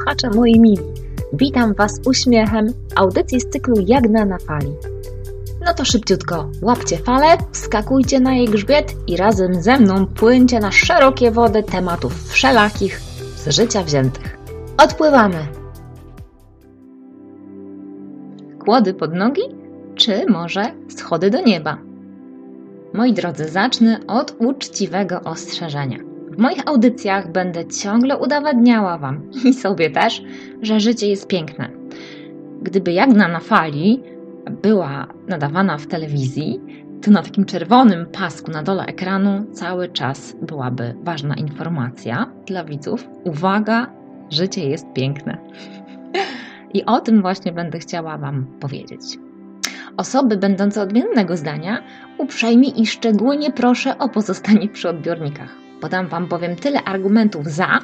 słuchacze moi mili. Witam Was uśmiechem audycji z cyklu Jagna na fali. No to szybciutko, łapcie falę, wskakujcie na jej grzbiet i razem ze mną płyńcie na szerokie wody tematów wszelakich z życia wziętych. Odpływamy! Kłody pod nogi, czy może schody do nieba? Moi drodzy, zacznę od uczciwego ostrzeżenia. Moich audycjach będę ciągle udowadniała Wam i sobie też, że życie jest piękne. Gdyby Jagna na fali była nadawana w telewizji, to na takim czerwonym pasku na dole ekranu cały czas byłaby ważna informacja dla widzów. Uwaga, życie jest piękne. I o tym właśnie będę chciała Wam powiedzieć. Osoby będące odmiennego zdania uprzejmie i szczególnie proszę o pozostanie przy odbiornikach. Podam Wam bowiem tyle argumentów za,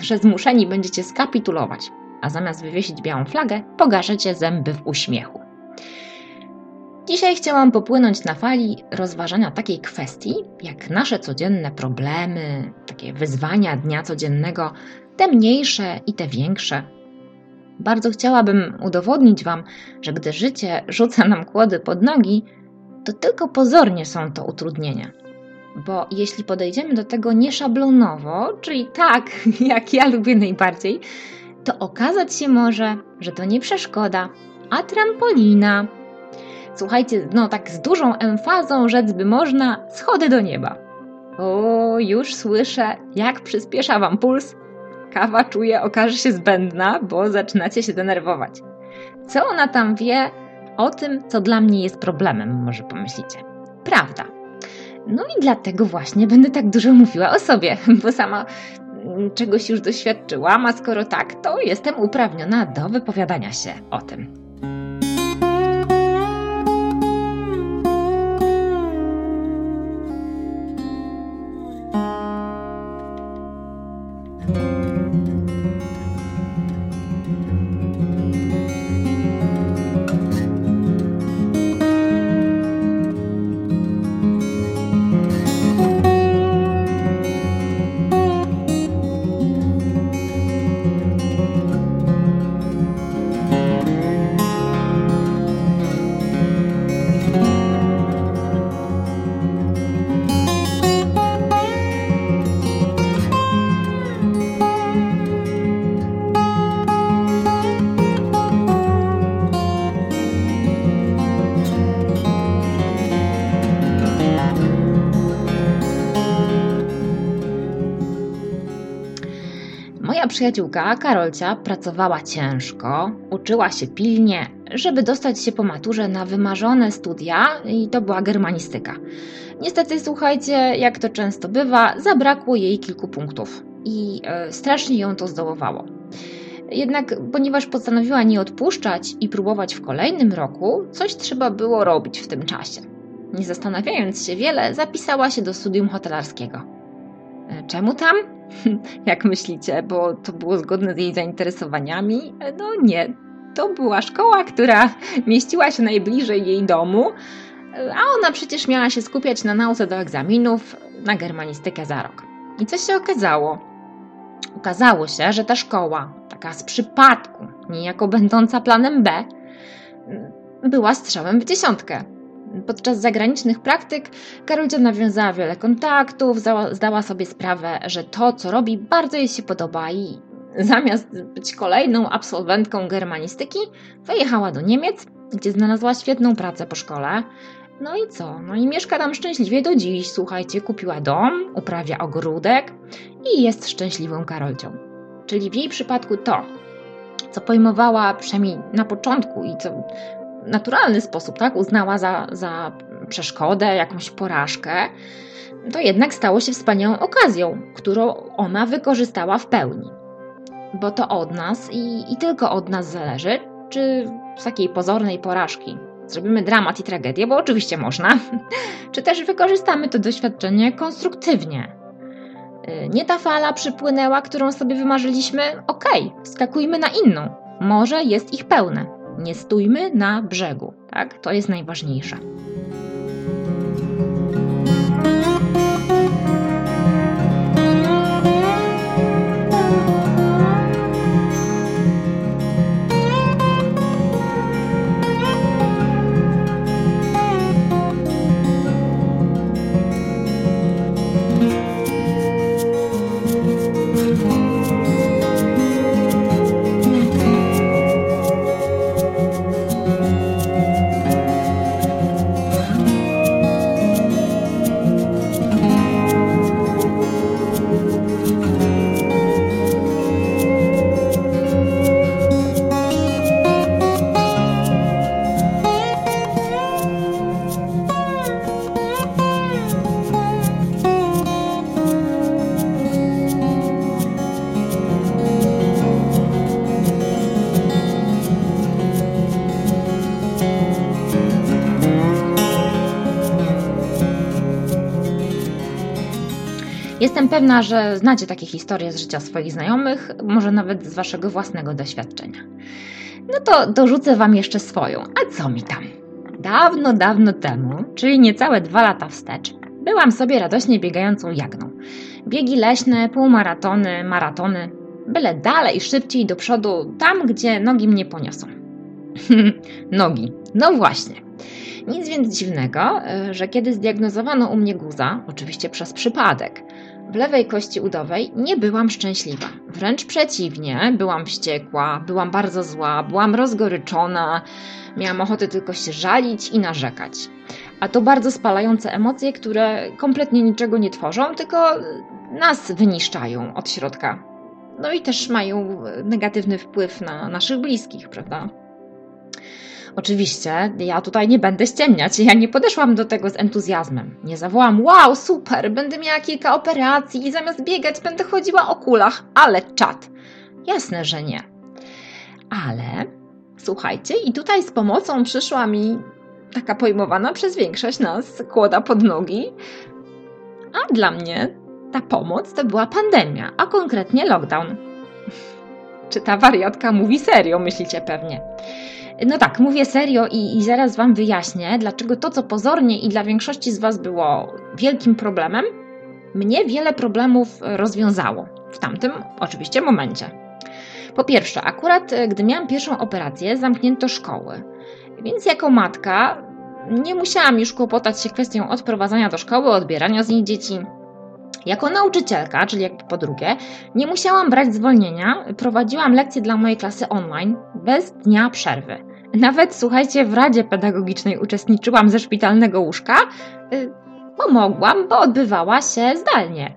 że zmuszeni będziecie skapitulować, a zamiast wywiesić białą flagę, pogaszacie zęby w uśmiechu. Dzisiaj chciałam popłynąć na fali rozważania takiej kwestii, jak nasze codzienne problemy, takie wyzwania dnia codziennego, te mniejsze i te większe. Bardzo chciałabym udowodnić Wam, że gdy życie rzuca nam kłody pod nogi, to tylko pozornie są to utrudnienia. Bo jeśli podejdziemy do tego nieszablonowo, czyli tak, jak ja lubię najbardziej, to okazać się może, że to nie przeszkoda, a trampolina. Słuchajcie, no tak z dużą emfazą rzec by można, schody do nieba. O, już słyszę, jak przyspiesza Wam puls. Kawa czuję, okaże się zbędna, bo zaczynacie się denerwować. Co ona tam wie o tym, co dla mnie jest problemem, może pomyślicie. Prawda. No i dlatego właśnie będę tak dużo mówiła o sobie, bo sama czegoś już doświadczyłam, a skoro tak, to jestem uprawniona do wypowiadania się o tym. Przyjaciółka Karolcia pracowała ciężko, uczyła się pilnie, żeby dostać się po maturze na wymarzone studia i to była germanistyka. Niestety, słuchajcie, jak to często bywa, zabrakło jej kilku punktów i e, strasznie ją to zdołowało. Jednak, ponieważ postanowiła nie odpuszczać i próbować w kolejnym roku, coś trzeba było robić w tym czasie. Nie zastanawiając się wiele, zapisała się do studium hotelarskiego. E, czemu tam? Jak myślicie, bo to było zgodne z jej zainteresowaniami? No nie. To była szkoła, która mieściła się najbliżej jej domu, a ona przecież miała się skupiać na nauce do egzaminów na germanistykę za rok. I co się okazało? Okazało się, że ta szkoła, taka z przypadku, niejako będąca planem B, była strzałem w dziesiątkę. Podczas zagranicznych praktyk Karolcia nawiązała wiele kontaktów, zdała sobie sprawę, że to, co robi, bardzo jej się podoba i zamiast być kolejną absolwentką germanistyki, wyjechała do Niemiec, gdzie znalazła świetną pracę po szkole. No i co? No i mieszka tam szczęśliwie do dziś. Słuchajcie, kupiła dom, uprawia ogródek i jest szczęśliwą Karolcią. Czyli w jej przypadku to, co pojmowała przynajmniej na początku i co naturalny sposób, tak, uznała za, za przeszkodę, jakąś porażkę, to jednak stało się wspaniałą okazją, którą ona wykorzystała w pełni. Bo to od nas i, i tylko od nas zależy, czy z takiej pozornej porażki zrobimy dramat i tragedię, bo oczywiście można, czy też wykorzystamy to doświadczenie konstruktywnie. Y, nie ta fala przypłynęła, którą sobie wymarzyliśmy, okej, okay, skakujmy na inną. Może jest ich pełne. Nie stójmy na brzegu, tak? To jest najważniejsze. Jestem pewna, że znacie takie historie z życia swoich znajomych, może nawet z waszego własnego doświadczenia. No to dorzucę wam jeszcze swoją. A co mi tam? Dawno, dawno temu, czyli niecałe dwa lata wstecz, byłam sobie radośnie biegającą jagną. Biegi leśne, półmaratony, maratony, byle dalej, szybciej do przodu, tam gdzie nogi mnie poniosą. nogi. No właśnie. Nic więc dziwnego, że kiedy zdiagnozowano u mnie guza, oczywiście przez przypadek, w lewej kości udowej nie byłam szczęśliwa. Wręcz przeciwnie, byłam wściekła, byłam bardzo zła, byłam rozgoryczona, miałam ochotę tylko się żalić i narzekać. A to bardzo spalające emocje, które kompletnie niczego nie tworzą, tylko nas wyniszczają od środka. No i też mają negatywny wpływ na naszych bliskich, prawda? Oczywiście, ja tutaj nie będę ściemniać. Ja nie podeszłam do tego z entuzjazmem. Nie zawołam, wow, super, będę miała kilka operacji i zamiast biegać będę chodziła o kulach, ale czad. Jasne, że nie. Ale słuchajcie, i tutaj z pomocą przyszła mi taka pojmowana przez większość nas kłoda pod nogi. A dla mnie ta pomoc to była pandemia, a konkretnie lockdown. Czy ta wariatka mówi serio, myślicie pewnie. No tak, mówię serio i, i zaraz Wam wyjaśnię, dlaczego to, co pozornie i dla większości z Was było wielkim problemem, mnie wiele problemów rozwiązało w tamtym oczywiście momencie. Po pierwsze, akurat e, gdy miałam pierwszą operację, zamknięto szkoły. Więc jako matka nie musiałam już kłopotać się kwestią odprowadzania do szkoły, odbierania z niej dzieci. Jako nauczycielka, czyli jakby po drugie, nie musiałam brać zwolnienia, prowadziłam lekcje dla mojej klasy online bez dnia przerwy. Nawet słuchajcie, w Radzie Pedagogicznej uczestniczyłam ze szpitalnego łóżka, y, bo odbywała się zdalnie.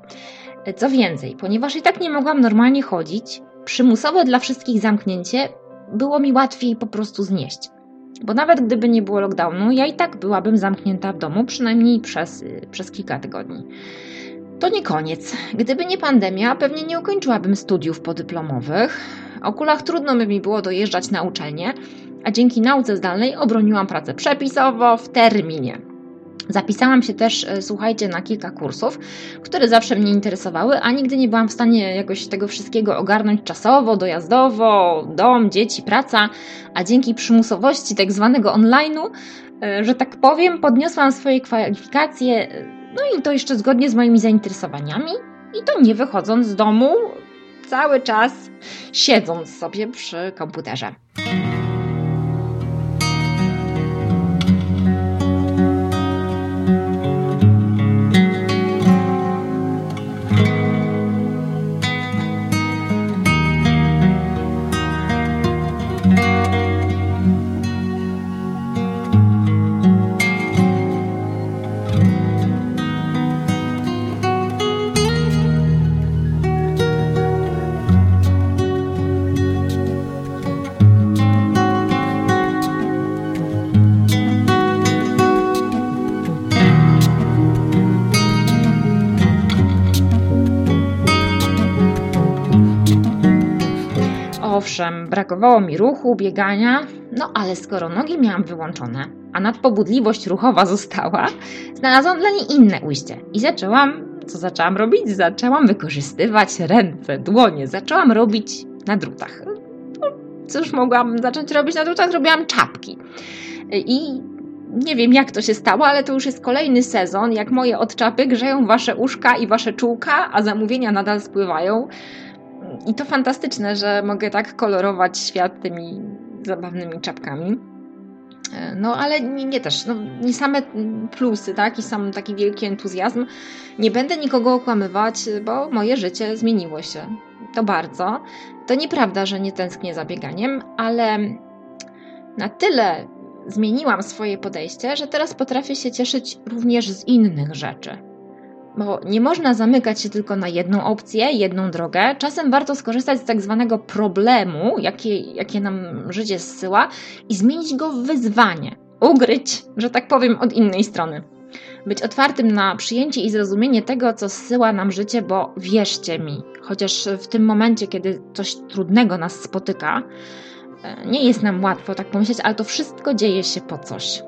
Co więcej, ponieważ i tak nie mogłam normalnie chodzić, przymusowe dla wszystkich zamknięcie było mi łatwiej po prostu znieść. Bo nawet gdyby nie było lockdownu, ja i tak byłabym zamknięta w domu, przynajmniej przez, y, przez kilka tygodni. To nie koniec. Gdyby nie pandemia, pewnie nie ukończyłabym studiów podyplomowych. O kulach trudno by mi było dojeżdżać na uczelnię, a dzięki nauce zdalnej obroniłam pracę przepisowo w terminie. Zapisałam się też, e, słuchajcie, na kilka kursów, które zawsze mnie interesowały, a nigdy nie byłam w stanie jakoś tego wszystkiego ogarnąć czasowo, dojazdowo, dom, dzieci, praca, a dzięki przymusowości tak zwanego online'u, e, że tak powiem, podniosłam swoje kwalifikacje, e, no i to jeszcze zgodnie z moimi zainteresowaniami i to nie wychodząc z domu, cały czas siedząc sobie przy komputerze. Owszem, brakowało mi ruchu, biegania, no ale skoro nogi miałam wyłączone, a nadpobudliwość ruchowa została, znalazłam dla niej inne ujście i zaczęłam, co zaczęłam robić? Zaczęłam wykorzystywać ręce, dłonie, zaczęłam robić na drutach. No, cóż mogłam zacząć robić na drutach? Robiłam czapki. I nie wiem jak to się stało, ale to już jest kolejny sezon, jak moje odczapy grzeją wasze uszka i wasze czułka, a zamówienia nadal spływają. I to fantastyczne, że mogę tak kolorować świat tymi zabawnymi czapkami. E, no, ale nie, nie, też, no, nie same plusy, tak, i sam taki wielki entuzjazm. Nie będę nikogo okłamywać, bo moje życie zmieniło się. To bardzo. To nieprawda, że nie tęsknię za bieganiem, ale na tyle zmieniłam swoje podejście, że teraz potrafię się cieszyć również z innych rzeczy bo nie można zamykać się tylko na jedną opcję, jedną drogę. Czasem warto skorzystać z tak zwanego problemu, jakie, jakie nam życie zsyła, i zmienić go w wyzwanie. Ugryć, że tak powiem, od innej strony. Być otwartym na przyjęcie i zrozumienie tego, co zsyła nam życie, bo wierzcie mi, chociaż w tym momencie, kiedy coś trudnego nas spotyka, e, nie jest nam łatwo tak pomyśleć, ale to wszystko dzieje się po coś.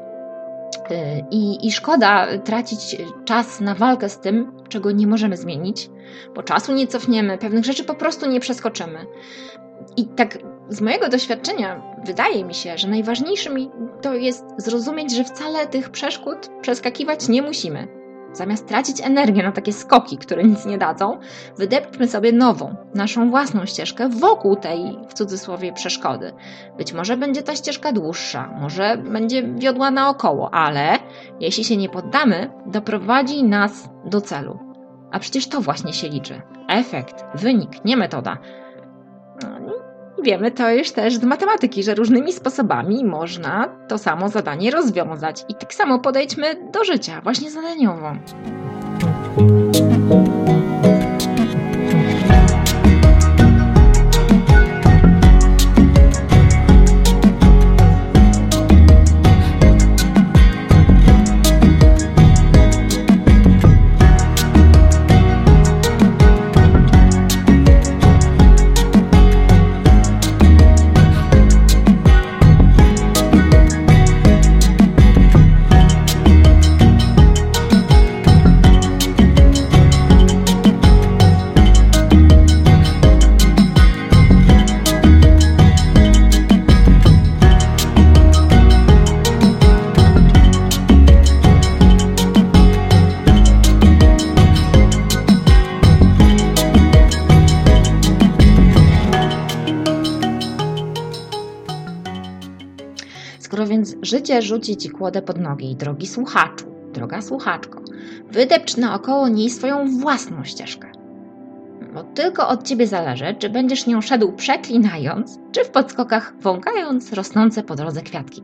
I, I szkoda tracić czas na walkę z tym, czego nie możemy zmienić, bo czasu nie cofniemy, pewnych rzeczy po prostu nie przeskoczymy. I tak z mojego doświadczenia wydaje mi się, że najważniejszym to jest zrozumieć, że wcale tych przeszkód przeskakiwać nie musimy. Zamiast tracić energię na takie skoki, które nic nie dadzą, wydepczmy sobie nową, naszą własną ścieżkę wokół tej, w cudzysłowie, przeszkody. Być może będzie ta ścieżka dłuższa, może będzie wiodła naokoło, ale jeśli się nie poddamy, doprowadzi nas do celu. A przecież to właśnie się liczy. Efekt, wynik, nie metoda. Wiemy to już też z matematyki, że różnymi sposobami można to samo zadanie rozwiązać. I tak samo podejdźmy do życia, właśnie zadaniowo. Życie rzuci ci kłodę pod nogi, drogi słuchaczu, droga słuchaczko, wydepcz naokoło niej swoją własną ścieżkę. Bo tylko od ciebie zależy, czy będziesz nią szedł przeklinając, czy w podskokach wąkając rosnące po drodze kwiatki.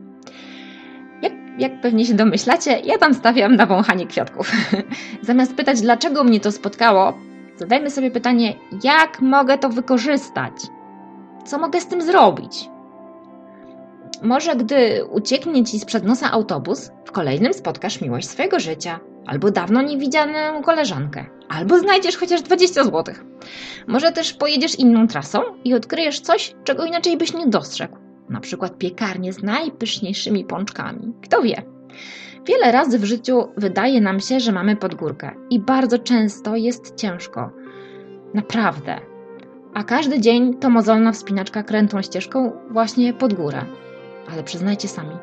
Jak, jak pewnie się domyślacie, ja tam stawiam na wąchanie kwiatków. Zamiast pytać, dlaczego mnie to spotkało, zadajmy sobie pytanie, jak mogę to wykorzystać? Co mogę z tym zrobić? Może gdy ucieknie ci sprzed nosa autobus, w kolejnym spotkasz miłość swojego życia, albo dawno niewidzianą koleżankę, albo znajdziesz chociaż 20 zł. Może też pojedziesz inną trasą i odkryjesz coś, czego inaczej byś nie dostrzegł. Na przykład piekarnię z najpyszniejszymi pączkami. Kto wie? Wiele razy w życiu wydaje nam się, że mamy pod górkę i bardzo często jest ciężko. Naprawdę. A każdy dzień to mozolna wspinaczka krętą ścieżką właśnie pod górę. Ale przyznajcie sami,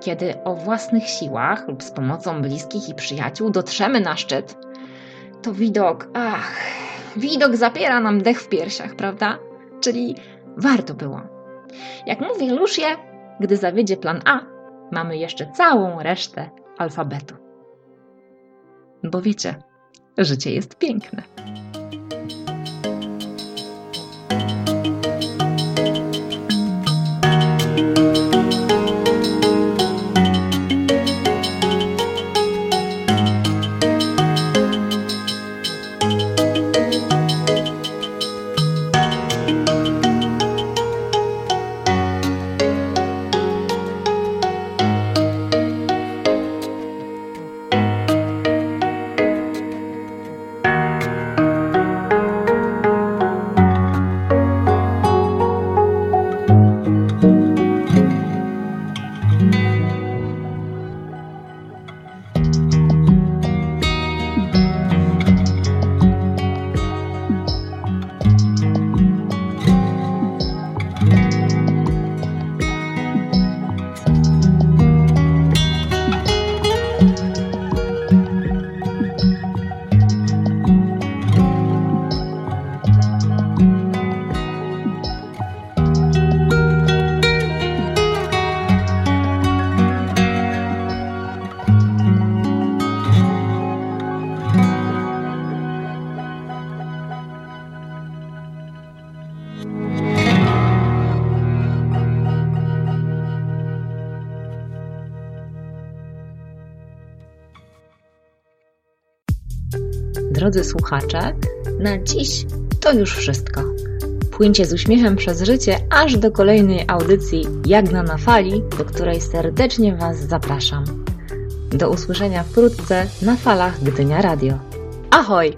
kiedy o własnych siłach lub z pomocą bliskich i przyjaciół dotrzemy na szczyt, to widok, ach, widok zapiera nam dech w piersiach, prawda? Czyli warto było. Jak mówi Lucie, gdy zawiedzie plan A, mamy jeszcze całą resztę alfabetu. Bo wiecie, życie jest piękne. Drodzy słuchacze, na dziś to już wszystko. Płyńcie z uśmiechem przez życie aż do kolejnej audycji Jagna na fali, do której serdecznie Was zapraszam. Do usłyszenia wkrótce na falach Gdynia Radio. Ahoj!